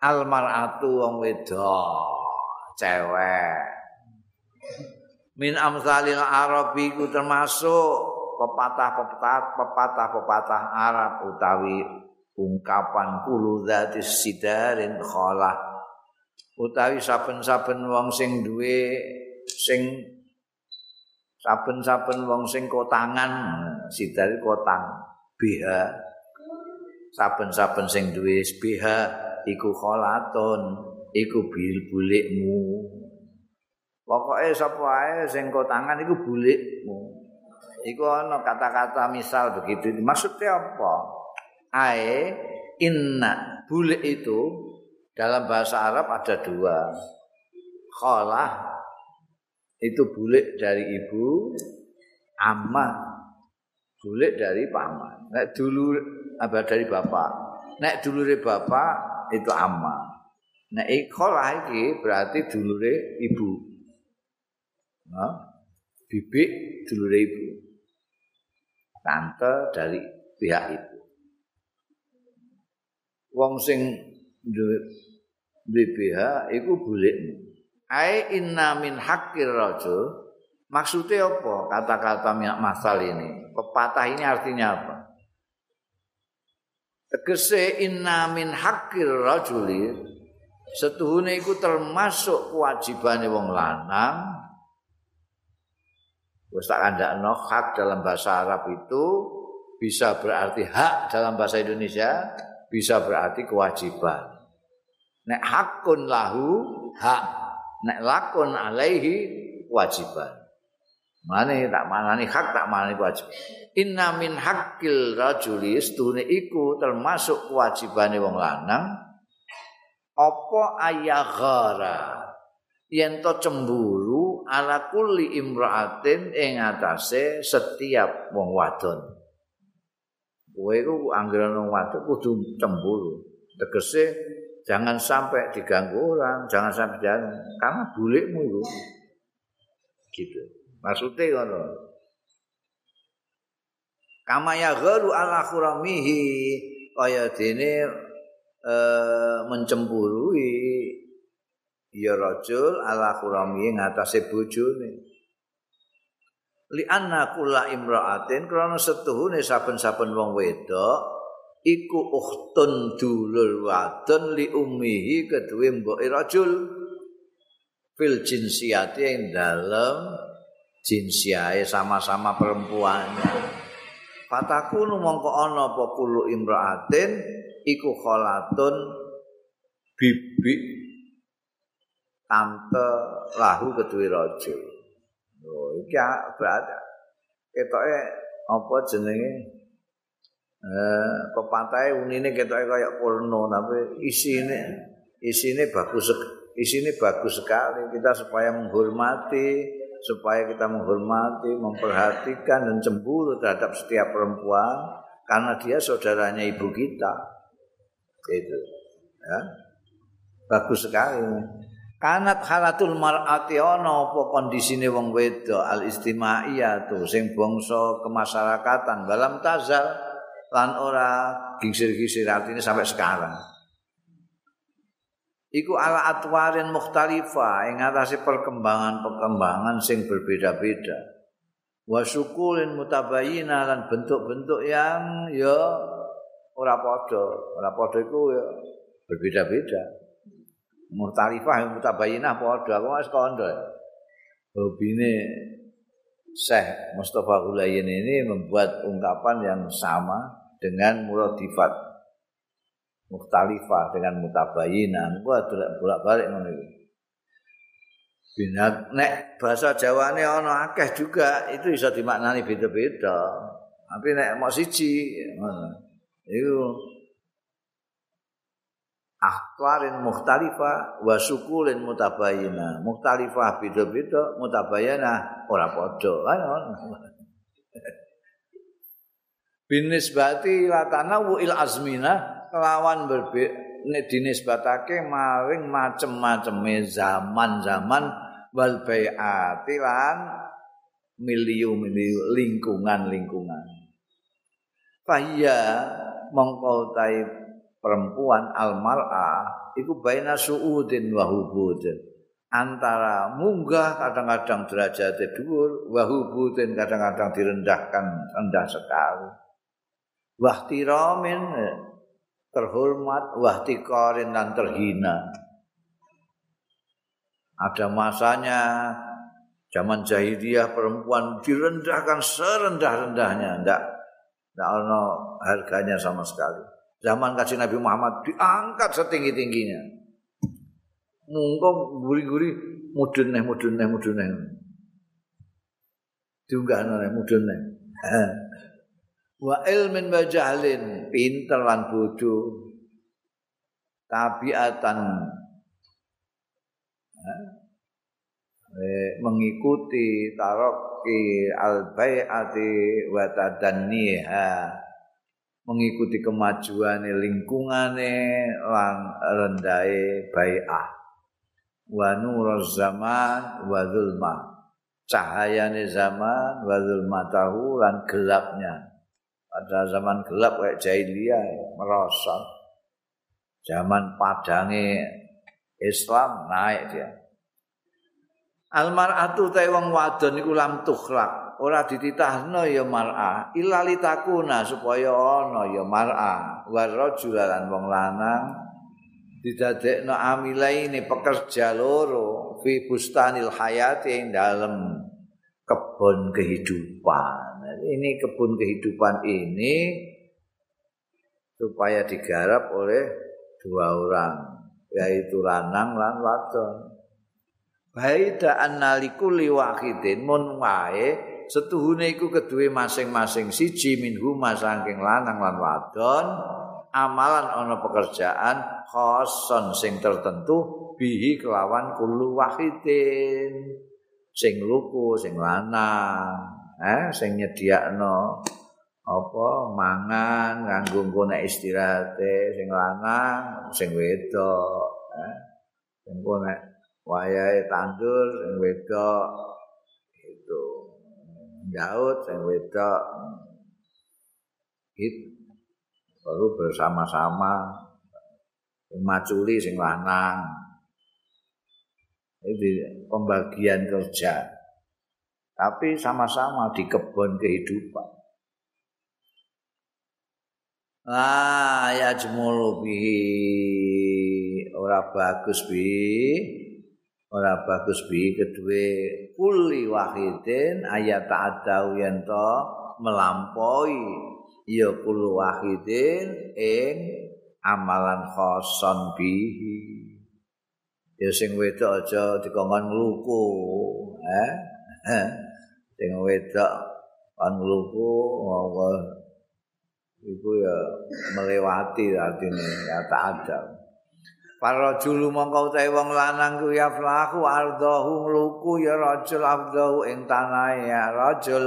almaratu wong wedok cewek. Min amsalil arabi ku termasuk pepatah-pepatah pepatah-pepatah Arab utawi ungkapan kulu dzatis sidarin khalah. Utawi saben-saben wong sing duwe sing saben-saben wong sing kotangan sidar kotang BH saben-saben sing duwe BH iku kholaton iku bil bulikmu pokoke sapa ae sing kotangan iku bulikmu. Iku ana kata-kata misal begitu. Maksudnya apa? Ae inna bulik itu dalam bahasa Arab ada dua. Kholah itu bulik dari ibu amma bulik dari paman nek dulu apa dari bapak. Nek dulure bapak itu amma nek kholah iki berarti dulure ibu nah, bibik dulure ibu tante dari pihak ibu wong sing duwe BPH iku bulik. Ai inna min haqqir rajul. Maksudnya apa kata-kata masal ini? Pepatah ini artinya apa? Tegese inna min haqqir rajuli setuhune iku termasuk kewajibane wong lanang Wis tak kandakno hak dalam bahasa Arab itu bisa berarti hak dalam bahasa Indonesia bisa berarti kewajiban. Nek hakun lahu hak, nek lakun alaihi kewajiban. Mana tak mana hak tak mana wajib. Inna min hakil rajuli stune iku termasuk kewajibane wong lanang apa ayaghara yen to cemburu ala kulli imraatin ing atase setiap wong wadon. kowe iku anggere wong wadon kudu cemburu. Tegese jangan sampai diganggu orang, jangan sampai jangan karena bulikmu itu. Gitu. Maksudnya ngono. Kama ya gharu ala khuramihi kaya dene e, mencemburui ya rajul ala khuramihi ngatasé bojone. li anna kula imra'atin krana setuhune saben-saben wong wedok iku ukhtun dulur wadon li ummihi kedue mboke rajul fil jinsiyati ing dalem jinsiae sama-sama perempuan Fatakunu mongko ana apa kulu imra'atin iku kholatun bibik tante lahu kedue rajul Oh, iki berarti ketoke apa jenenge? Eh pepantai unine ketoke kaya porno tapi isine isine bagus isine bagus sekali. Kita supaya menghormati supaya kita menghormati memperhatikan dan cemburu terhadap setiap perempuan karena dia saudaranya ibu kita. Itu ya. Bagus sekali. Kanat halatul mar'ati ana apa kondisine wong wedok? Al tuh sing bangsa kemasyarakatan. Dalam tazal lan ora gisir-gisir artinya sampai sekarang iku ala atwarin mukhtalifah ing atase perkembangan-perkembangan sing berbeda-beda. Wa syukulin lan bentuk-bentuk yang ya ora padha. Ora padha iku ya berbeda-beda. Muhtalifah yang mutabayinah padha kok wis kandha. Hobine Syekh Mustafa Hulayen ini membuat ungkapan yang sama dengan muradifat mukhtalifah dengan mutabayinah. Gua bolak-balik ngono iki. Binat nek bahasa Jawane ana akeh juga itu bisa dimaknani beda-beda. Tapi nek mau siji akhwarin mukhtalifah wa sukulin mutabayina mukhtalifah beda-beda mutabayina ora padha binisbati latanawu il azmina kelawan berbeda dinisbatake maring macem-macem zaman-zaman wal bai'ati lan miliu-miliu lingkungan-lingkungan. Fahya mongko perempuan al mar'a iku baina suudin wa hubudin. Antara munggah kadang-kadang derajat dhuwur wa hubudin kadang-kadang direndahkan rendah sekali. Wahtiramin terhormat wahtikarin dan terhina. Ada masanya zaman jahiliyah perempuan direndahkan serendah-rendahnya. Ndak ndak ono harganya sama sekali. Zaman kasih Nabi Muhammad diangkat setinggi-tingginya. Mungkong guri-guri mudun neh mudun neh mudun neh diunggah neh mudun neh wa ilmin wa jahlin pinter lan bodoh tabiatan. Eh, mengikuti taroki al bai'ati wa tadanniha mengikuti kemajuan lingkungane lan rendahe bai'ah wa nuruz zaman wa zulma. Cahayane zaman wa zulmatahu lan gelapnya pada zaman gelap kayak jahiliyah merosot zaman padange Islam naik dia. Almar'atu ta wong wadon iku lam tukhlak ora dititahno ya mar'ah illa litakuna supaya ana ya mar'ah wa rajulalan wong lanang didadekno amilaini pekerja loro fi bustanil hayati ing dalem kebun kehidupan ini kebun kehidupan ini supaya digarap oleh dua orang yaitu lanang lan wadon. Baida annaliku liwahidin mun wae setuhune iku keduwe masing-masing siji minhu saking lanang lan wadon. Amalan ana pekerjaan khoson sing tertentu bihi kelawan kulu wahidin sing luku sing lanang eh sing nyediakno apa mangan nganggo nek istirahate sing lanang sing wedok eh sing nek wayahe tandur sing wedok itu nyaut sing wedok. Itu baru bersama-sama maculi sing lanang. Ini pembagian kerja tapi sama-sama di kebun kehidupan. Ah, ya jemulu bi. Ora bagus bi. Ora bagus bi kedue. Kuli wahidin ayat ta'adau yanto melampaui. Ya kulu wahidin ing amalan khoson bihi ya sing wedok aja dikongkon ngluku eh sing wedok panluku apa iku ya melewati artine ya tak ada. Para julu mongko utahe wong lanang ku ya flahu ardahu luku ya rajul abdahu ing tanahe ya rajul.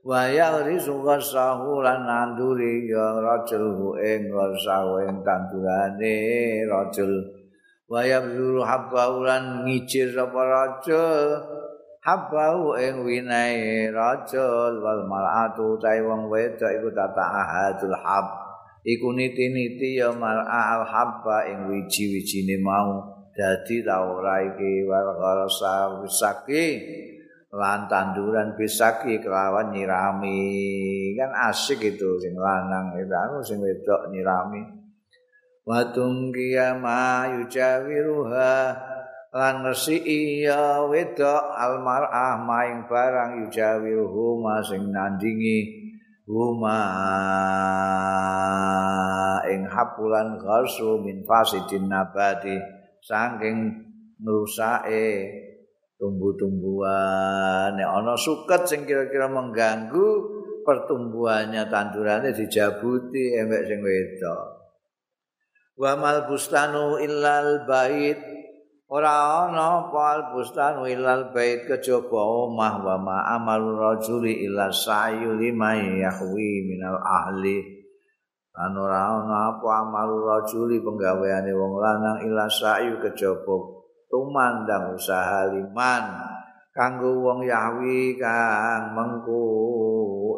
Wa ya rizuqasahu lan nanduri ya rajul ing rasahu ing tandurane rajul. Wa ya bulu habba lan ngicir sapa rajul habau ing winae rajul wal mar'atu tai wong wedok iku tata ahadul hab. Iku niti-niti ya mar'a al habba ing wiji-wijine mau. Dadi ora iki wal gharasa bisaki lan tanduran bisaki kelawan nyirami. Kan asik itu sing lanang itu anu sing wedok nyirami. Wa tungkiya ma yujawiruha lan ngresi ya wedok almarah maing barang yujawil huma sing nandingi huma ing hapulan gharsu min fasidin nabati saking ngrusake tumbuh-tumbuhan nek ana suket sing kira-kira mengganggu pertumbuhannya tandurane dijabuti embek sing wedok. Wa mal bustanu illal bait ora ana pal bustan wilal bait kejaba omah wa ma amal rajuli illa sayu lima yahwi minal ahli. Lan ora ana apa amal rajuli penggaweane wong lanang illa sayu kejaba tumandang usaha liman. Kanggo wong yahwi kang mengku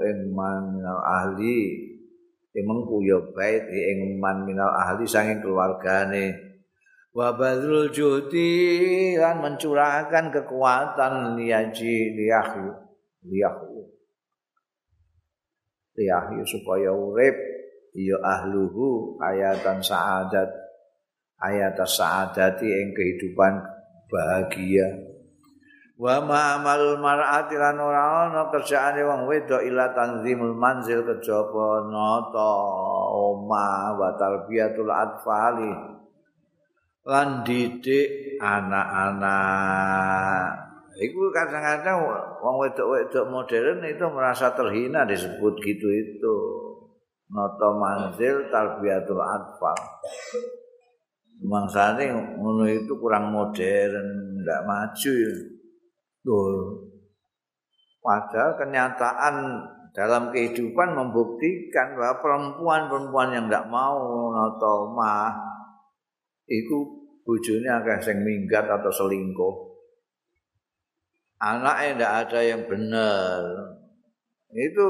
ing minal ahli. Ing mengku ya bait ing minal ahli sanging keluargane wa badrul juhdi lan mencurahkan kekuatan liyaji liyahyu liyahyu. Liyahyu supaya urip ya ahluhu ayatan saadat ayat saadati ing kehidupan bahagia. Wa ma amal mar'ati lan ora ana kerjaane wong wedok ila tanzimul manzil kejaba nata oma wa tarbiyatul atfali lan didik anak-anak. Iku kadang-kadang wong wedok-wedok modern itu merasa terhina disebut gitu itu. Noto manzil tarbiyatul atfal. Mangsane ngono itu kurang modern, enggak maju. Tuh. Padahal kenyataan dalam kehidupan membuktikan bahwa perempuan-perempuan yang enggak mau noto mah iku bojone akeh sing minggat atau selingkuh. Anaknya tidak ada yang benar. Itu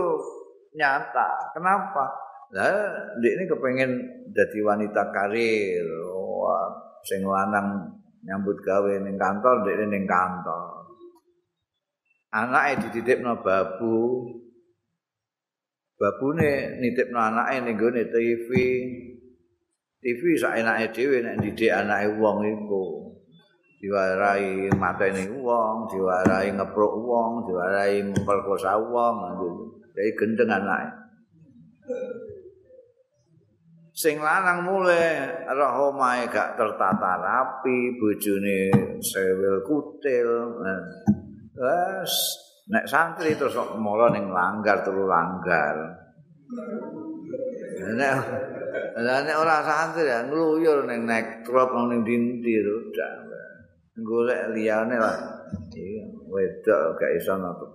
nyata. Kenapa? Lah, ini kepengen jadi wanita karir. Wah, sing lanang nyambut gawe ning kantor, ndek ning kantor. Anaknya dititipno babu. Babune nitipno anaknya ning gone TV. TV sak enake dhewe nek didik anake wong iku. Diwarai mateni wong, diwarai ngepruk wong, diwarai memperkosa wong, jadi gendeng anake. Sing lanang mulai roh omahe gak tertata rapi, bojone sewil kutil. Wes nek santri terus mulo ning langgar telu langgar. Nek Lah nek ora santri ya ngluyur ning nek ning dinti udah. Golek liyane lah. Wedok gak iso napa.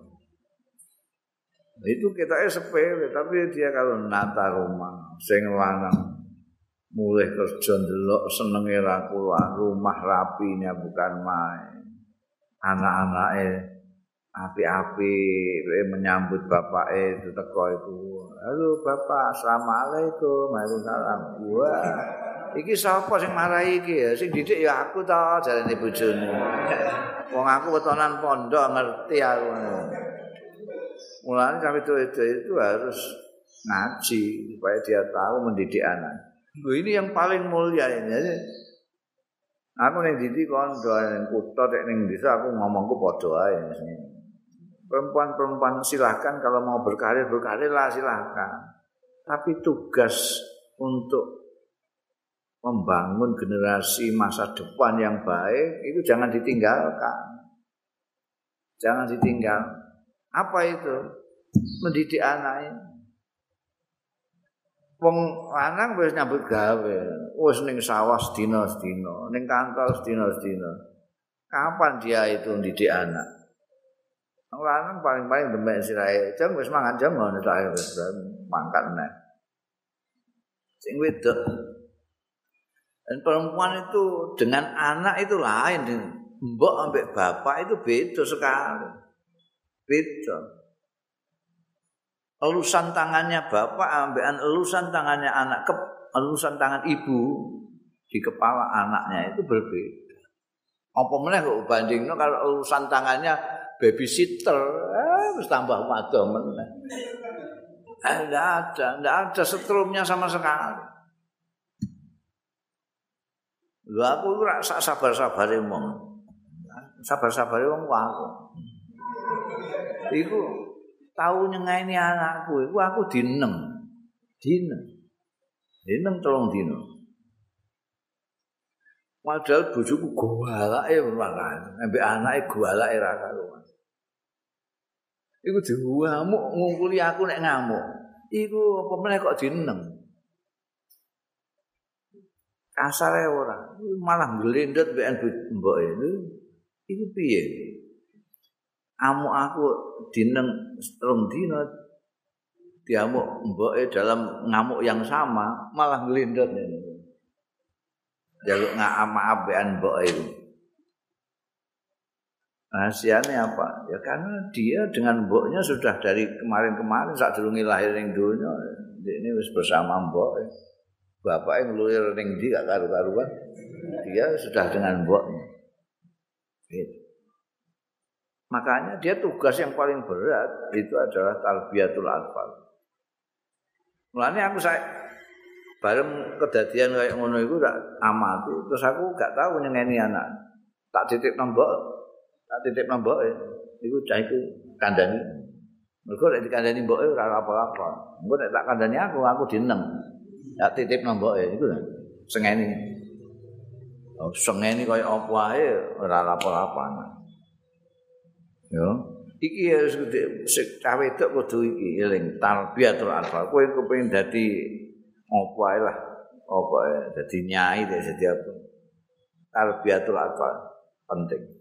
Itu kita sepele tapi dia kalau nata rumah sing lanang mulai kerja ndelok senenge ra rumah rapinya bukan main. Anak-anake api-api menyambut bapak itu teko itu. Halo bapak, assalamualaikum, waalaikumsalam. Wah, iki siapa sing marahi iki ya? Sing didik ya aku ta, jarane bojone. Wong aku wetonan pondok ngerti aku. Mulane sampai itu, itu itu harus ngaji supaya dia tahu mendidik anak. Loh, ini yang paling mulia ini. Jadi, aku ning didik kondo ning kutha ning desa aku ngomongku padha ae. Perempuan-perempuan silahkan kalau mau berkarir lah silahkan tapi tugas untuk membangun generasi masa depan yang baik itu jangan ditinggalkan. Jangan ditinggal. Apa itu? Mendidik anak ini. Wong lanang wis nyambut gawe. Wis ning sawah sedina sedina ning kantor sedina sedina kapan dia itu mendidik anak Lanang paling-paling demek sirahe. Jam wis mangan jam ngono tak wis mangkat nek. Sing wedok. Dan perempuan itu dengan anak itu lain. Mbok ambek bapak itu beda sekali. Beda. Elusan tangannya bapak ambekan elusan tangannya anak ke elusan tangan ibu di kepala anaknya itu berbeda. Apa meneh kok bandingno kalau elusan tangannya babysitter, eh, harus tambah wadah meneh. Eh, enggak ada, enggak ada setrumnya sama sekali. Lu aku ora sabar-sabar wong. Sabar-sabar wong aku. Iku tau nyengaini anakku, iku aku dinem. Dinem. Dinem tolong dinem. Padahal bojoku golake makan, ambek anake golake ra karuan. Iku diwamuk ngungkuli aku nek ngamuk. Iku apa meneh kok dineng. Kasare ora, malah glendot mek mbok itu. Iku piye? Amuk aku dineng strong dina diamuk mboke dalam ngamuk yang sama malah ngene. Jaluk ngamaaf bean mbok itu. Rahasianya apa? Ya karena dia dengan mboknya sudah dari kemarin-kemarin saat durungi lahir ning dunia, ini wis bersama mbok. Bapak yang ngelulir ning ndi gak karu-karuan. dia sudah dengan mboknya. Gitu. Makanya dia tugas yang paling berat itu adalah talbiyatul atfal. Mulanya aku saya bareng kejadian kayak ngono itu tak amati terus aku gak tahu nyengeni anak tak titip nombok tak titip nombok itu cah itu kandani mereka nek dikandani mbok ora apa-apa. Engko nek tak kandani aku aku dineng. Tak titip nombok itu sengeni. Oh, sengeni kaya apa ae ora apa-apa. Yo. Iki harus sik cawe wedok kudu iki eling tarbiyatul atfal kowe kepengin dadi apa ae lah. Apa ae dadi nyai dadi apa. Tarbiyatul atfal penting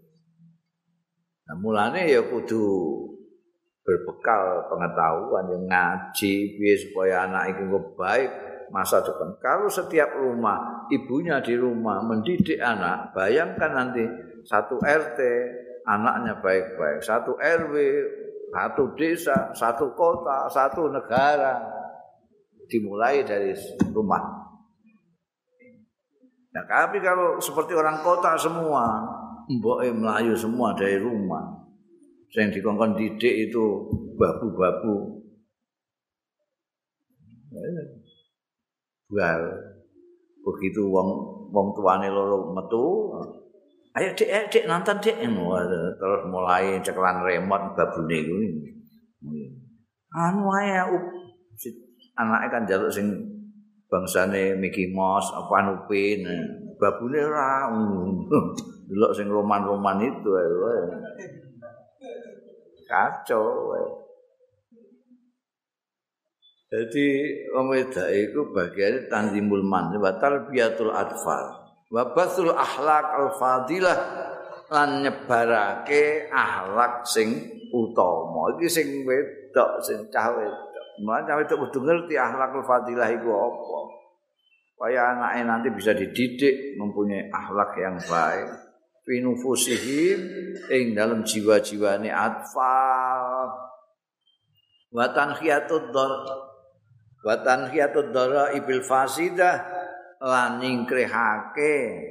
nah mulane ya kudu berbekal pengetahuan yang ngaji biar supaya anak itu baik masa depan. Kalau setiap rumah ibunya di rumah mendidik anak bayangkan nanti satu RT anaknya baik-baik. Satu RW satu desa satu kota satu negara. Dimulai dari rumah. Nah, tapi kalau seperti orang kota semua, mbok melayu semua dari rumah. Yang dikongkon didik itu babu-babu. Well, begitu wong wong tuane loro metu, ayo dek ayo dek nonton dek terus mulai ceklan remote babune kuwi. Anu ae anake kan jaluk sing bangsane Mickey Mouse apa Upin babune ora delok sing roman-roman itu ae kacau jadi wong wedok iku bagian tanzimul man wa tarbiyatul atfal wa basul akhlak al fadilah lan nyebarake akhlak sing utama. Iki sing wedok sing cah Mana itu kudu ngerti akhlakul fadilah itu apa. Supaya anaknya nanti bisa dididik mempunyai akhlak yang baik. Fi nufusihim ing dalam jiwa-jiwane atfal. Wa tanhiyatud dar wa tanhiyatud dara ibil fasidah lan nyingkrihake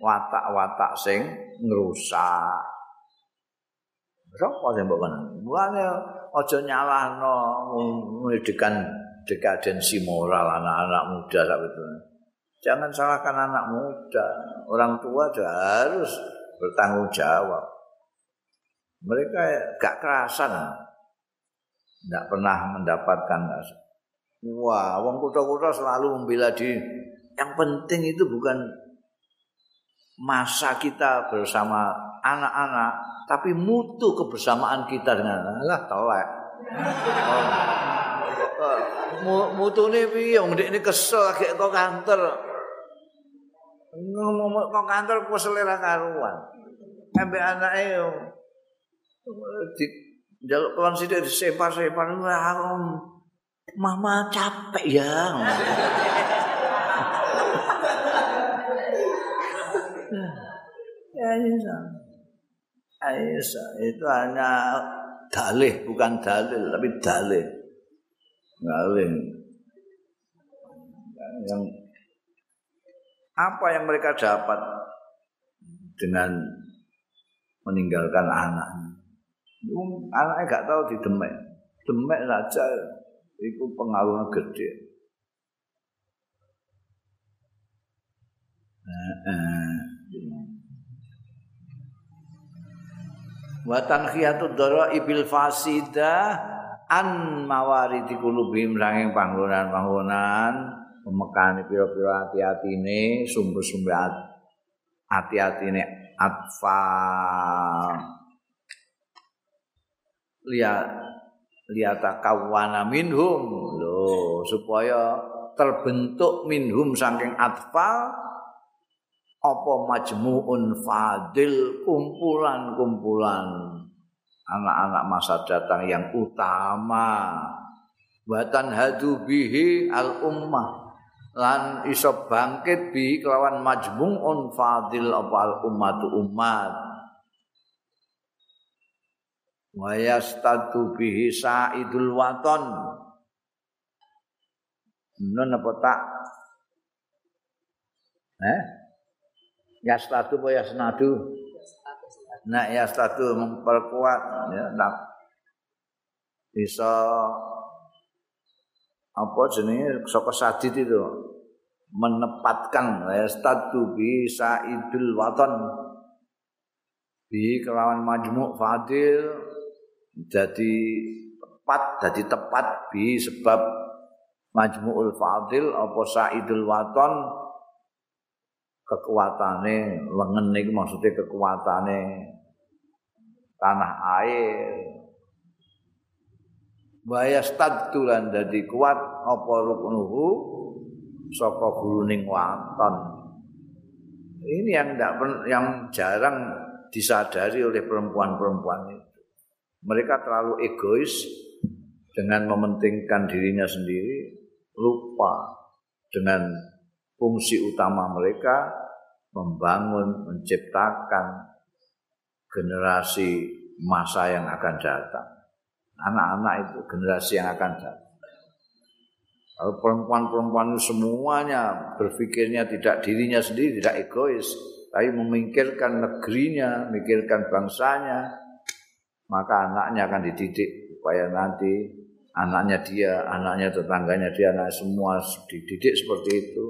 watak-watak sing ngrusak. Sapa sing mbok Mulane aja nyalahno mendidikan dekadensi moral anak-anak muda itu. Jangan salahkan anak muda. Orang tua juga harus bertanggung jawab. Mereka gak kerasan. Tidak pernah mendapatkan Wah, wong kota-kota selalu membela diri. Yang penting itu bukan masa kita bersama anak-anak, tapi mutu kebersamaan kita dengan Allah telek. Oh. Mutune piye wong ndekne kesel lagi kok kantor. Ngomong kok kantor ku selera karuan. Ambek anake yo. Di jaluk kelan sithik disepar-separ Mama capek ya. Ya, ya. Aisyah itu hanya dalih bukan dalil tapi dalih dalih yang apa yang mereka dapat dengan meninggalkan anaknya? Anaknya gak tahu di demek demek saja itu pengaruhnya gede. Wa tanhiyatud dara ibil fasida an mawaridi kulubim ranging panggonan-panggonan pemekani pira-pira ati-atine sumber-sumber ati-atine atfal lihat lihat kawana minhum. Lho supaya terbentuk minhum saking atfal apa majmuun fadil kumpulan-kumpulan anak-anak masa datang yang utama. Watan hadu bihi al ummah lan iso bangkit bi kelawan majmuun fadil apa al ummatu umat wa yastatu bihi saidul waton. Nun apa tak? Eh? Yastadu apa yasnadu? Nah, yastadu memperkuat ya, tak bisa apa jenenge? Saka sadid itu menepatkan yastadu bisa idul waton bi kelawan majmu fadil jadi tepat jadi tepat bi sebab majmuul fadil apa saidul waton kekuatane lengen niku maksudnya kekuatane tanah air. Baya stadtulan dadi kuat apa ruknuhu saka guruning waton. Ini yang tidak yang jarang disadari oleh perempuan-perempuan itu. Mereka terlalu egois dengan mementingkan dirinya sendiri, lupa dengan fungsi utama mereka membangun, menciptakan generasi masa yang akan datang. Anak-anak itu generasi yang akan datang. Kalau perempuan-perempuan semuanya berpikirnya tidak dirinya sendiri, tidak egois, tapi memikirkan negerinya, memikirkan bangsanya, maka anaknya akan dididik supaya nanti anaknya dia, anaknya tetangganya dia, anak semua dididik seperti itu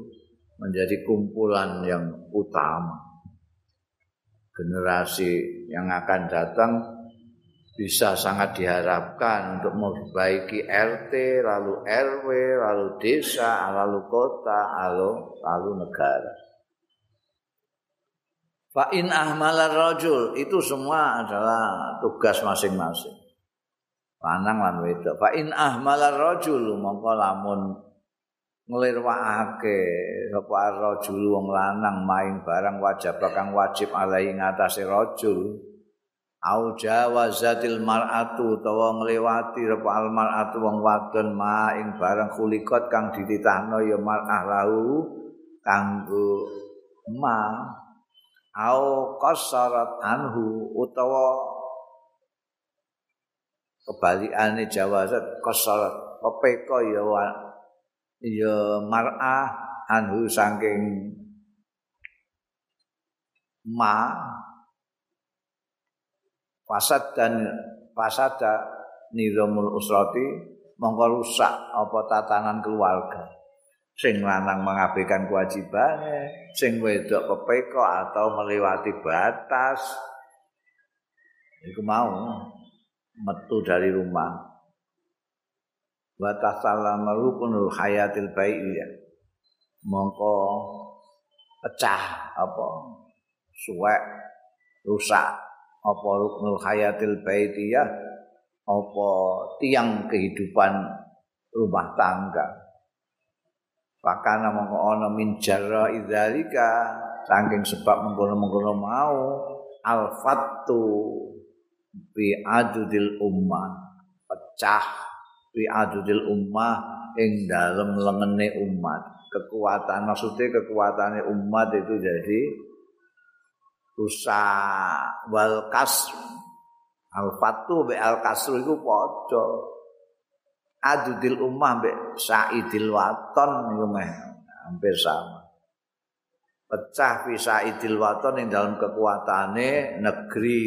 menjadi kumpulan yang utama. Generasi yang akan datang bisa sangat diharapkan untuk memperbaiki RT, lalu RW, lalu desa, lalu kota, lalu lalu negara. Fa in ahmalar rajul itu semua adalah tugas masing-masing. lanang lan wedok fa in ahmalar rajul mongko lamun nglirwakake sapa rajul wong lanang main barang wajib kang wajib alai ngatasé rajul au jawazatil mar'atu utawa ngliwati sapa al mar'atu wong wadon maing barang kulikot kang dititahno ya mar'ah lahu kanggo ma. Au qasarat anhu utawa kebalikane jawazat qasar pepeka ya ya mar'ah anhu saking ma fasad dan fasada nizamul usrati mongko rusak apa tatanan keluarga. Sing lanang mengabaikan kewajibannya sing wedok pepeka atau melewati batas. Iku mau metu dari rumah. Wa tasallama rukunul hayatil baiyah mongko pecah apa suwek rusak apa ruknul hayatil baitiyah? Apa tiang kehidupan rumah tangga? Pakana mongko ana min jarra idzalika saking sebab mengkono-mengkono mau al-fattu fi adudil ummah. Pecah fi adudil ummah ing dalem lengene umat. Kekuatan maksudnya kekuatannya umat itu jadi rusak wal kasr al fatu be al kasr iku padha. Adudil ummah be saidil waton meh. Hampir sama. Pecah fi saidil waton ing dalam kekuatane negeri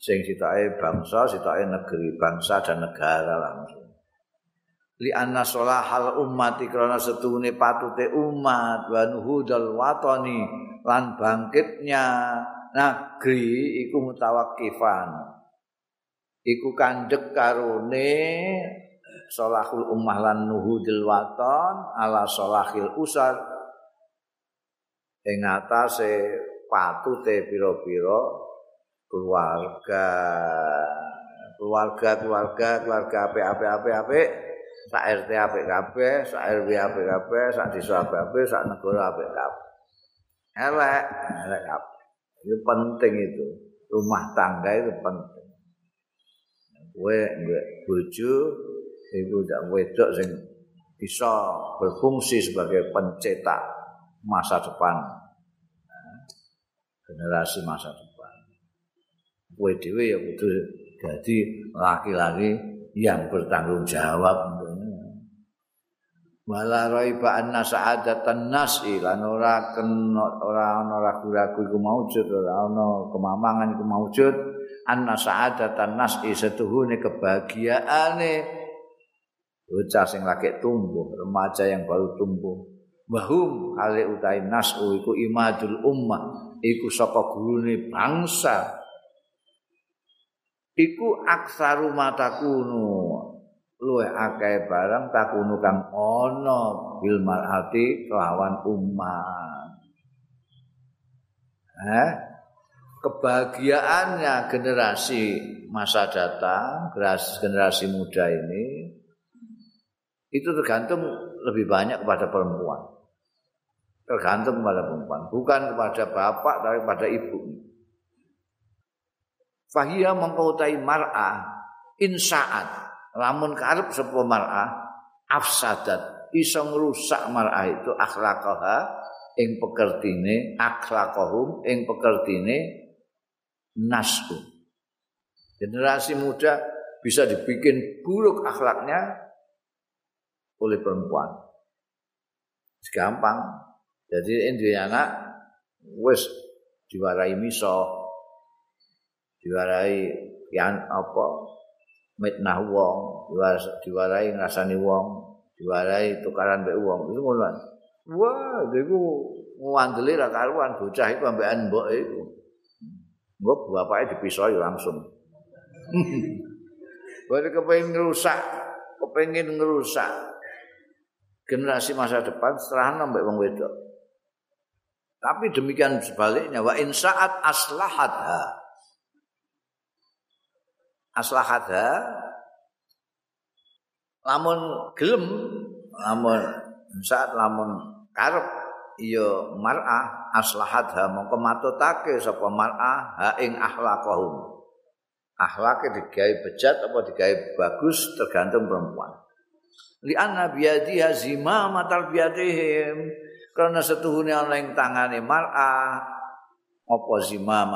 sing sitoke bangsa, sitoke negeri, bangsa dan negara langsung. Li anna solahal ummati krana setune patute umat wa nuhudal watani lan bangkitnya negeri iku mutawakkifan. Iku kandhek karone solahul ummah lan nuhudil waton ala solahil usar. Ing atase patute pira-pira keluarga. Keluarga keluarga keluarga ape ape ape ape sak RT ape kape sak RW ape kape sak desa ape ape sak negara ape kape elek elek kape itu penting itu. Rumah tangga itu penting. Gue gue bojo itu tidak wedok sing bisa berfungsi sebagai pencetak masa depan. Generasi masa depan. Kowe dhewe ya kudu dadi laki-laki yang bertanggung jawab wala raiba anna sa'adatan nasi lan ora kena ora ana ragu-ragu iku maujud ora ana kemamangan iku maujud. Anna sa'adatan nasi setuhune kebahagiaane. Bocah sing lagi tumbuh remaja yang baru tumbuh. Bahum hale utai nasu iku imadul ummah iku saka gurune bangsa. Iku aksaru matakunu luwe akeh barang takunu kang ana bil mar'ati kelawan umat. Eh? Kebahagiaannya generasi masa datang, generasi, generasi muda ini itu tergantung lebih banyak kepada perempuan. Tergantung kepada perempuan, bukan kepada bapak tapi kepada ibu. Fahiyah mengkautai mar'ah insaat lamun karep sapa mar'ah afsadat iso ngrusak mar'ah itu akhlaqaha ing pekertine akhlaqahum ing pekertine nasu. Generasi muda bisa dibikin buruk akhlaknya oleh perempuan. Gampang. Jadi ini anak wis diwarai miso diwarai yang apa mitnah wong, diwarai ngrasani wong, diwarai tukaran mbek wong. Itu ngono. Wah, iku ngandeli ra karuan bocah iku ambekan mbok iku. Mbok bapake dipisoi langsung. Baru kepengin ngerusak, kepengin ngerusak generasi masa depan setelah mbek wong wedok. Tapi demikian sebaliknya wa in saat aslahatha aslahada. Lamun gelem lamun saat lamun karep iya mar'ah aslahadha mongko matutake sapa mar'ah ha ing akhlaqahum. Akhlake digawe bejat apa digawe bagus tergantung perempuan. Li anna biyadi hazima matal biyadihim. Karena setuhune ana ing tangane mar'ah apa zima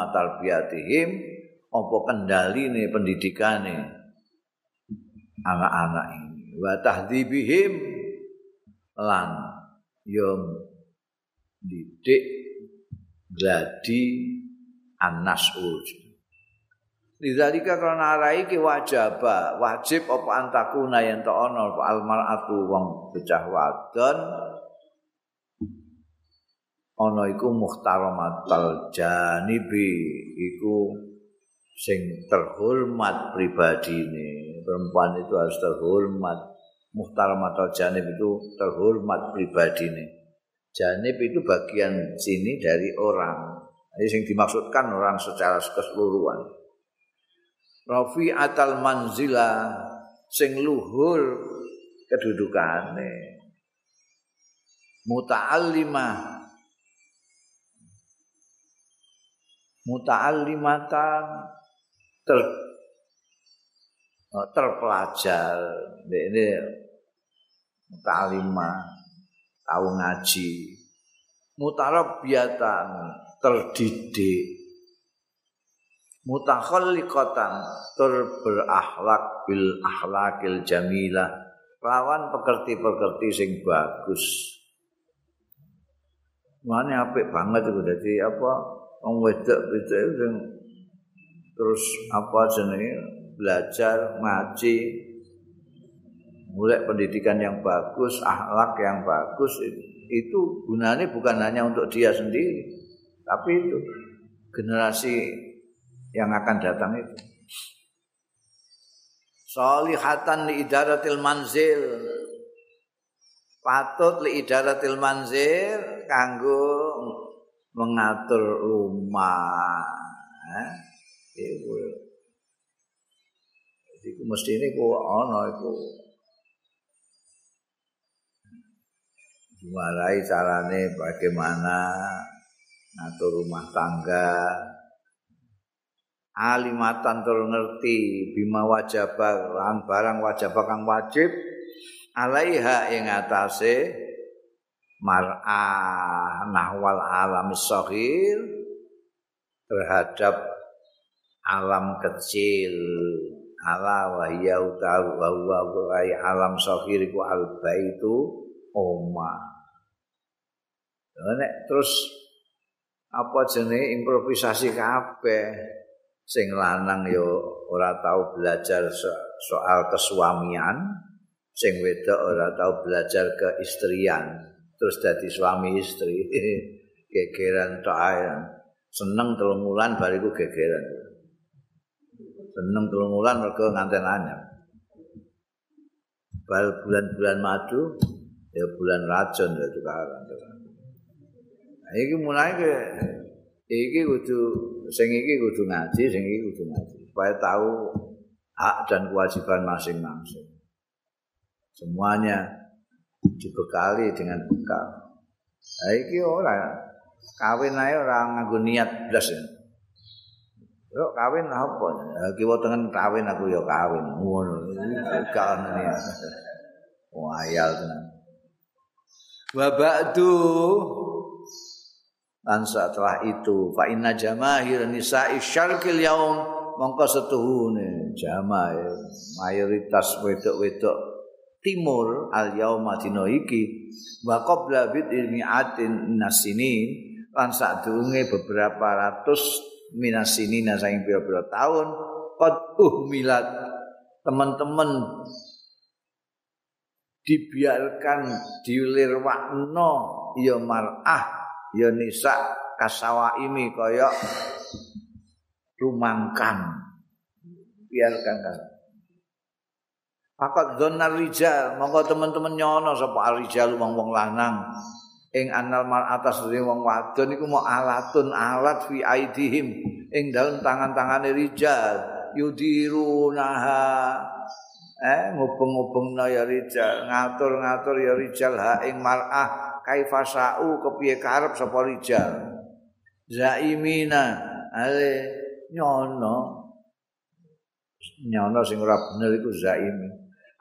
matal biyadihim apa kendaline pendidikane? Anak-anak ini. Wa tahdzibihim lan yo didik gladi an-nas'ul. Lidzalika karena arai ki wajib wajib apa antakuna yen to ana apa almaratu wong bocah wadon ana iku muhtaramatal janibi iku sing terhormat pribadi ini perempuan itu harus terhormat. Muhtarmat janib itu terhormat pribadi ini janib itu bagian sini dari orang. Ini yang dimaksudkan orang secara keseluruhan. Rafi atal manzila sing luhur kedudukane. Muta'allimah. Muta'allimatan ter oh, terpelajar. Ini mutalimah tahu ngaji. Mutarabbiatan terdidik. Mutakhalliqatan tur berakhlak bil akhlakil jamilah lawan pekerti-pekerti sing bagus. Mana apik banget itu jadi apa? Wong wedok itu terus apa jenenge? Belajar ngaji. Mulai pendidikan yang bagus akhlak yang bagus itu gunanya bukan hanya untuk dia sendiri. Tapi itu generasi yang akan datang itu. Solihatan li idaratil manzil. Patut li idaratil manzil kanggo mengatur rumah eh? Iku iku mesti ini ku ana iku dimarahi carane bagaimana ngatur rumah tangga alimatan tur ngerti bima wajaba lan barang wajib kang wajib alaiha ing atase mar'ah nahwal alam sahir terhadap alam kecil. Ala wa hiya utahu wa huwa alam sahir iku al baitu omah. Nek terus apa jenenge improvisasi kabeh? Sing lanang yo ora tau belajar soal kesuamian sing wedok ora tau belajar keistrian. Terus dadi suami istri gegeran ae. Seneng telung wulan bariku gegeran seneng telung wulan mergo nganten anyar bal bulan-bulan madu ya bulan racun ya sekarang nah, iki mulai ke iki kudu sing iki kudu ngaji, sing iki kudu ngaji. Supaya tahu hak dan kewajiban masing-masing. Semuanya dibekali dengan bekal. Nah, iki ora kawin ae ora nganggo niat blas ya. Yo kawin apa? Ya kiwa tengen kawin aku ya kawin. Ngono. Gak ono niat. Wayal tenan. Wa ba'du lan setelah itu fa inna jamaahir nisa'i syarqil yaum mongko setuhune jamaah mayoritas wedok-wedok timur al yauma dina iki wa qabla bid'il mi'atin nasini lan beberapa ratus minasini saking pira-pira tahun qad uhmilat. Teman-teman dibiarkan dilirwakno ya mar'ah ya nisa kasawaimi kaya rumangkan biarkan kan Fakat zonar rijal, mongko teman-teman nyono sapa rijal wong-wong lanang. Ing anal mar atas dari wong wadon iku mau alatun alat fi aidihim. Ing dalam tangan-tangane rijal yudirunaha. Eh ngubeng-ngubeng ya rijal ngatur-ngatur ya rijal. Ha ing mar'ah kaifasau kepiye karep sapa rijal? Zaimina ale nyono. Nyono sing ora bener iku zaimi.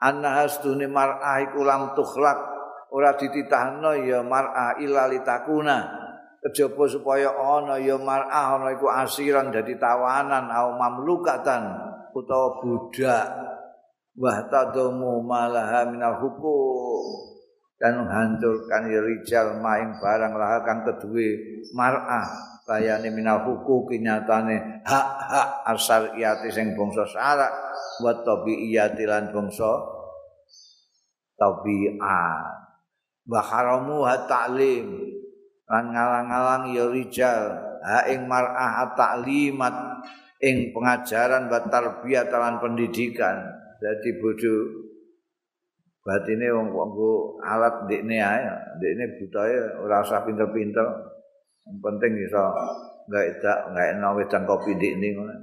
Anna hastune mar'ah iku lam tukhlak ora dititahno ya mar'ah illa litakuna. Kejaba supaya ana ya mar'ah ana iku asiran dadi tawanan au mamlukatan utawa budak. Wa tadamu malaha minal hukum. Dan menghancurkan ya rijal maing barang lah kang kedue mar'ah bayane minal hukum kinyatane hak-hak asal iyati sing bangsa syarak wa tabiiyati lan bangsa tabiat wa haramu ta'lim. Lan ngalang-alang ya rijal ha ing mar'ah ta'limat ing pengajaran wa tarbiyat lan pendidikan. Jadi bodoh batine wong kok alat ndekne ae ndekne butahe ora usah pinter-pinter. Penting iso enggak edak enggak enak wedang kopi ndekne ngono.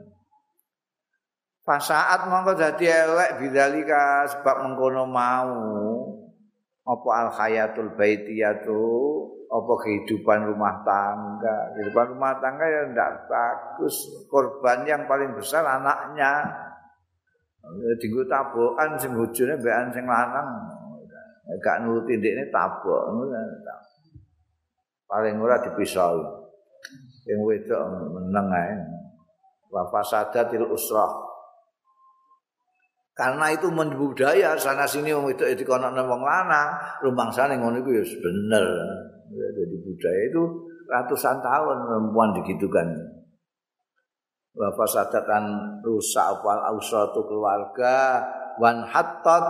Pasaat mongko dadi elek bidalika sebab mengkono mau apa al hayatul baitiyatu apa kehidupan rumah tangga kehidupan rumah tangga ya ndak bagus korban yang paling besar anaknya Dinggo tabokan sing bojone mbekan sing lanang. Gak nuruti ndekne tabok Paling ora dipisau. Yang wedok meneng ae. Wa fasadatil usrah. Karena itu budaya sana sini wong wedok dikono nang wong lanang, rumangsane ngono iku ya bener. Jadi budaya itu ratusan tahun perempuan digitukan. wa fasadatan rusak apa al keluarga wan hattat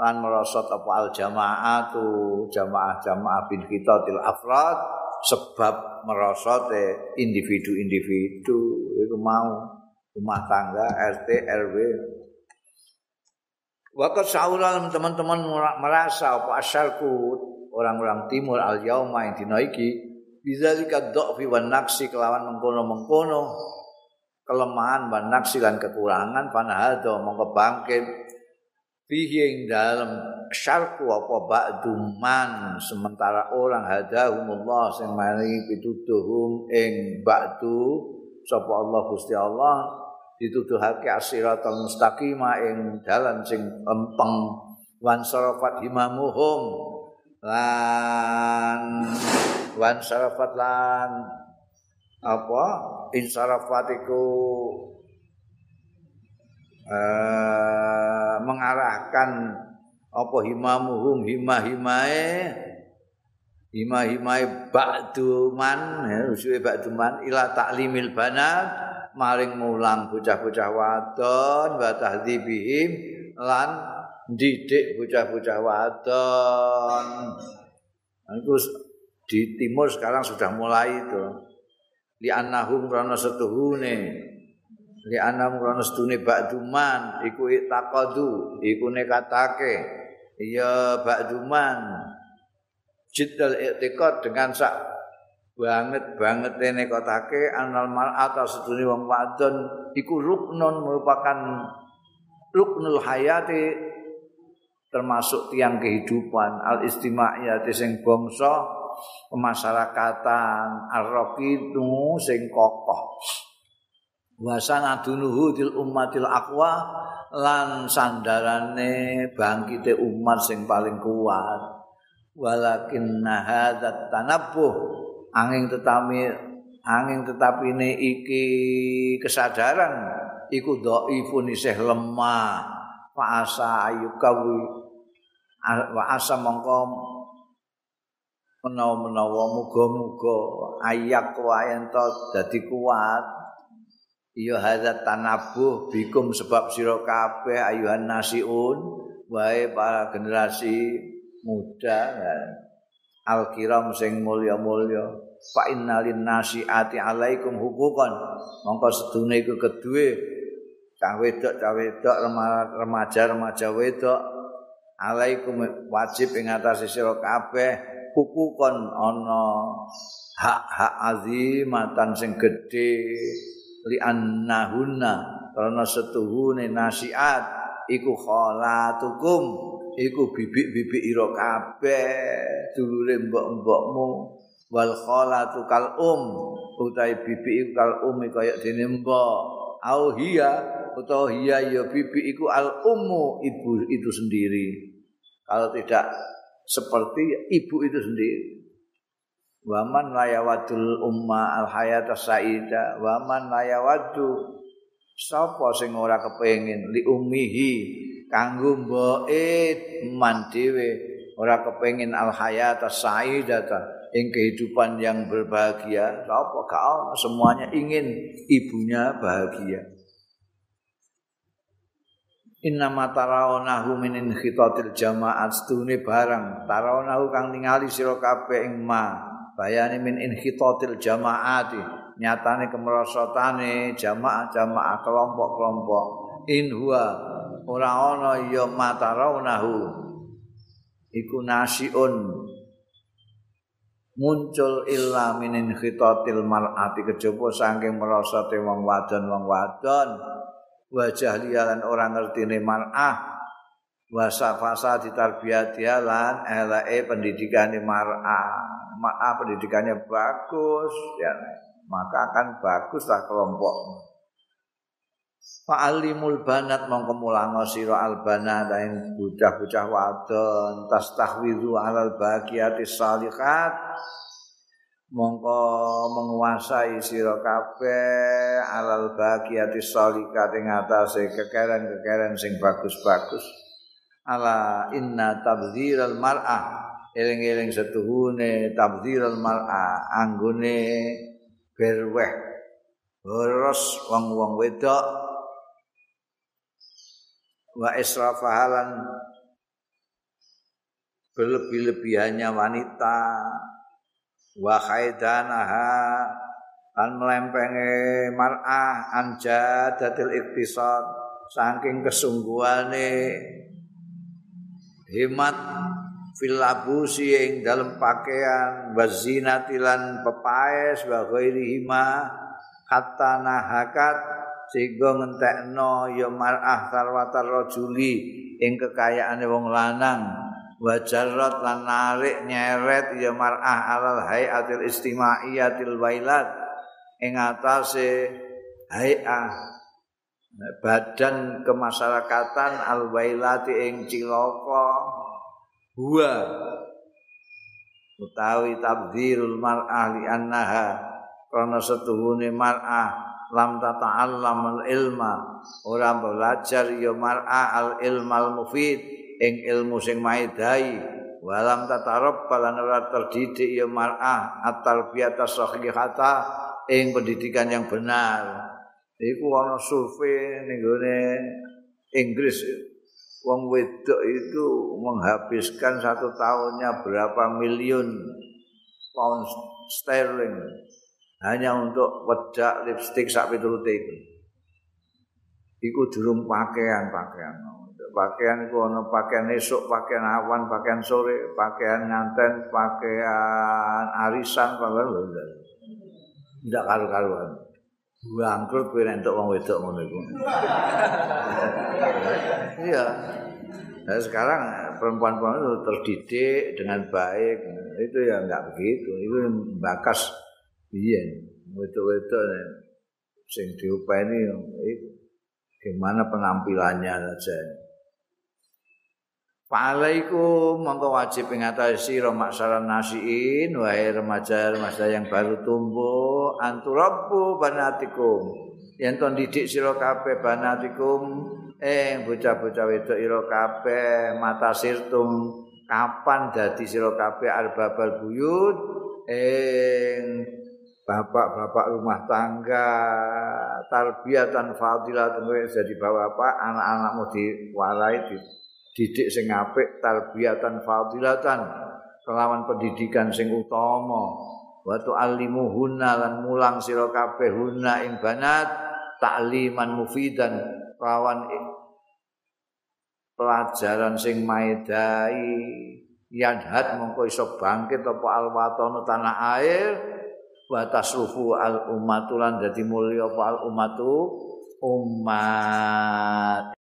lan merosot apa al jamaatu jamaah-jamaah bin til afrad sebab merosot individu-individu itu mau rumah tangga RT RW Wakat saulan teman-teman merasa apa asalku orang-orang timur al yauma yang dinaiki bisa dikat dokfi wan naksi kelawan mengkono mengkono kelemahan dan naksi dan kekurangan panahado mongko bangkit. Fihi ing dalam syarku apa ba'duman sementara orang hadahumullah sing maringi pituduhum ing ba'du sapa Allah Gusti Allah dituduhake mustaqima ing dalan sing empeng. Wan sarafat imamuhum lan wan sarafat lan apa? Insarafatiku uh, mengarahkan apa himamuhum himah himae hima-himai ba'duman ya usuwe ba'duman ila taklimil banat maring mulang bocah-bocah wadon wa tahdzibihim lan didik bocah-bocah wadon. Itu di timur sekarang sudah mulai itu. Li annahum krana setuhune. Li annahum krana setuhune ba'duman. Iku taqadu iku nekatake iya ba'duman. Jiddal i'tiqad dengan sak banget banget ini kotake anal mal atas setuhune wong wadon. Iku ruknun merupakan ruknul hayati termasuk tiang kehidupan. Al istimaiyati sing bangsa kemasyarakatan arraqidu sing kokoh. Wasana dunuhu til ummatil aqwa lan sandarane bangkite umat sing paling kuat. Walakin hadzat tanabbuh angin tetami angin tetapi ini iki kesadaran iku dhaifun isih lemah. Fa asa ayukawi wa asa mongko menawa-menawa muga-muga ayak wayan to dadi kuat. Ya hadza tanabuh bikum sebab sira kabeh ayuhan nasiun wae para generasi muda al-kiram sing mulya-mulya fa innalin nasiati alaikum hukukan. Mongko sedune iku kedue cah wedok cah wedok remaja remaja wedok alaikum wajib ing atase sira kabeh hukukon ana hak-hak azimatan sing gedhe li annahunna karena setuhune nasiat iku khalatukum iku bibik-bibik ira kabeh dulure mbok-mbokmu. Wal khalatu kal um utahe bibik iku kal um kaya dene mbok. Au hiya utawa hiya ya bibi iku al ummu ibu itu sendiri. Kalau tidak seperti ibu itu sendiri. Waman layawadul umma al hayat saida waman layawadu sapa sing ora kepengin li ummihi kanggo mboke man dhewe ora kepengin al hayat saida ing kehidupan yang berbahagia. Sapa gak semuanya ingin ibunya bahagia. Inna ma tarawnahu min khitatil jamaat stune barang tarawnahu kang ningali sira kabeh ing ma bayane min khitatil jamaati nyatane kemerosotane jamaah-jamaah kelompok-kelompok. In huwa ora ana ya ma tarawnahu iku nasiun. Muncul illa min khitatil mar'ati. Kejaba saking merosote wong wadon wong wadon. Wajah lialan orang ngerti ini mar'ah. Wasa fasa ditarbiyatiha lan elae pendidikan ini mar'ah. Mar'ah pendidikannya bagus ya. Maka akan baguslah kelompok Fa'alimul banat mongko mulango sira albana dain bocah-bocah wadon tastahwizu alal bagiati salihat. Mongko menguasai sira kabeh alal bagiati sholikat ing atase kekeren-kekeren sing bagus-bagus. Ala inna tabdziral mar'ah eling-eling setuhune tabdziral mar'ah anggone berweh boros wong-wong wedok wa israfahalan berlebih-lebihannya wanita. Wa khaidanaha an melempenge mar'ah anja datil iktisad saking kesungguhane hemat fil labusi ing dalam pakaian. Wazinatilan pepaes wa ghairi hima. Hatta nahakat sehingga ngentekno ya mar'ah sarwatar rajuli ing kekayaane wong lanang wajarrat lan narik nyeret ya mar'ah alal hayatil istimaiyatil wailat ing atase hayah badan kemasyarakatan al wailati ing cilaka huwa utawi tabdzirul mar'ah li annaha karena setuhune mar'ah lam tata'allam al ilma. Ora belajar ya mar'ah al ilmal mufid ing ilmu sing maidai walam tatarab balan ora terdidik ya mar'ah at-tarbiyata sahihata ing pendidikan yang benar. Iku ana survei ning Inggris. Wong wedok itu menghabiskan satu tahunnya berapa miliun pound sterling hanya untuk wedak lipstick sak piturute iku iku durung pakaian-pakaian pakaian iku ana pakaian esuk, pakaian awan, pakaian sore, pakaian nganten, pakaian arisan, pakaian lho. Ndak karu-karuan. Bangkrut kowe entuk wong wedok ngono iku. Iya. Nah, sekarang perempuan-perempuan itu terdidik dengan baik. Itu ya enggak begitu. Itu bakas biyen. Wedok-wedok sing diupani itu gimana penampilannya saja. Fa'alaikum mongko wajib sira maksaran nasiin wahai remaja-remaja yang baru tumbuh anturabbu banatikum yen to didik sira kabeh banatikum eh bocah-bocah wedok ira kabeh mata sirtum kapan dadi sira kabeh arbabal buyut ing bapak-bapak rumah tangga tarbiyatan fadilatan wis dadi bapak anak-anakmu diwarai di didik sing apik tarbiyatan fadilatan kelawan pendidikan sing utama. Wa tu'allimuhunna lan mulang sira kabeh hunna ing banat ta'liman mufidan kelawan pelajaran sing maedai. Yadhat mongko iso bangkit apa alwatana tanah air wa tasrufu al ummatulan dadi mulya apa al ummatu umat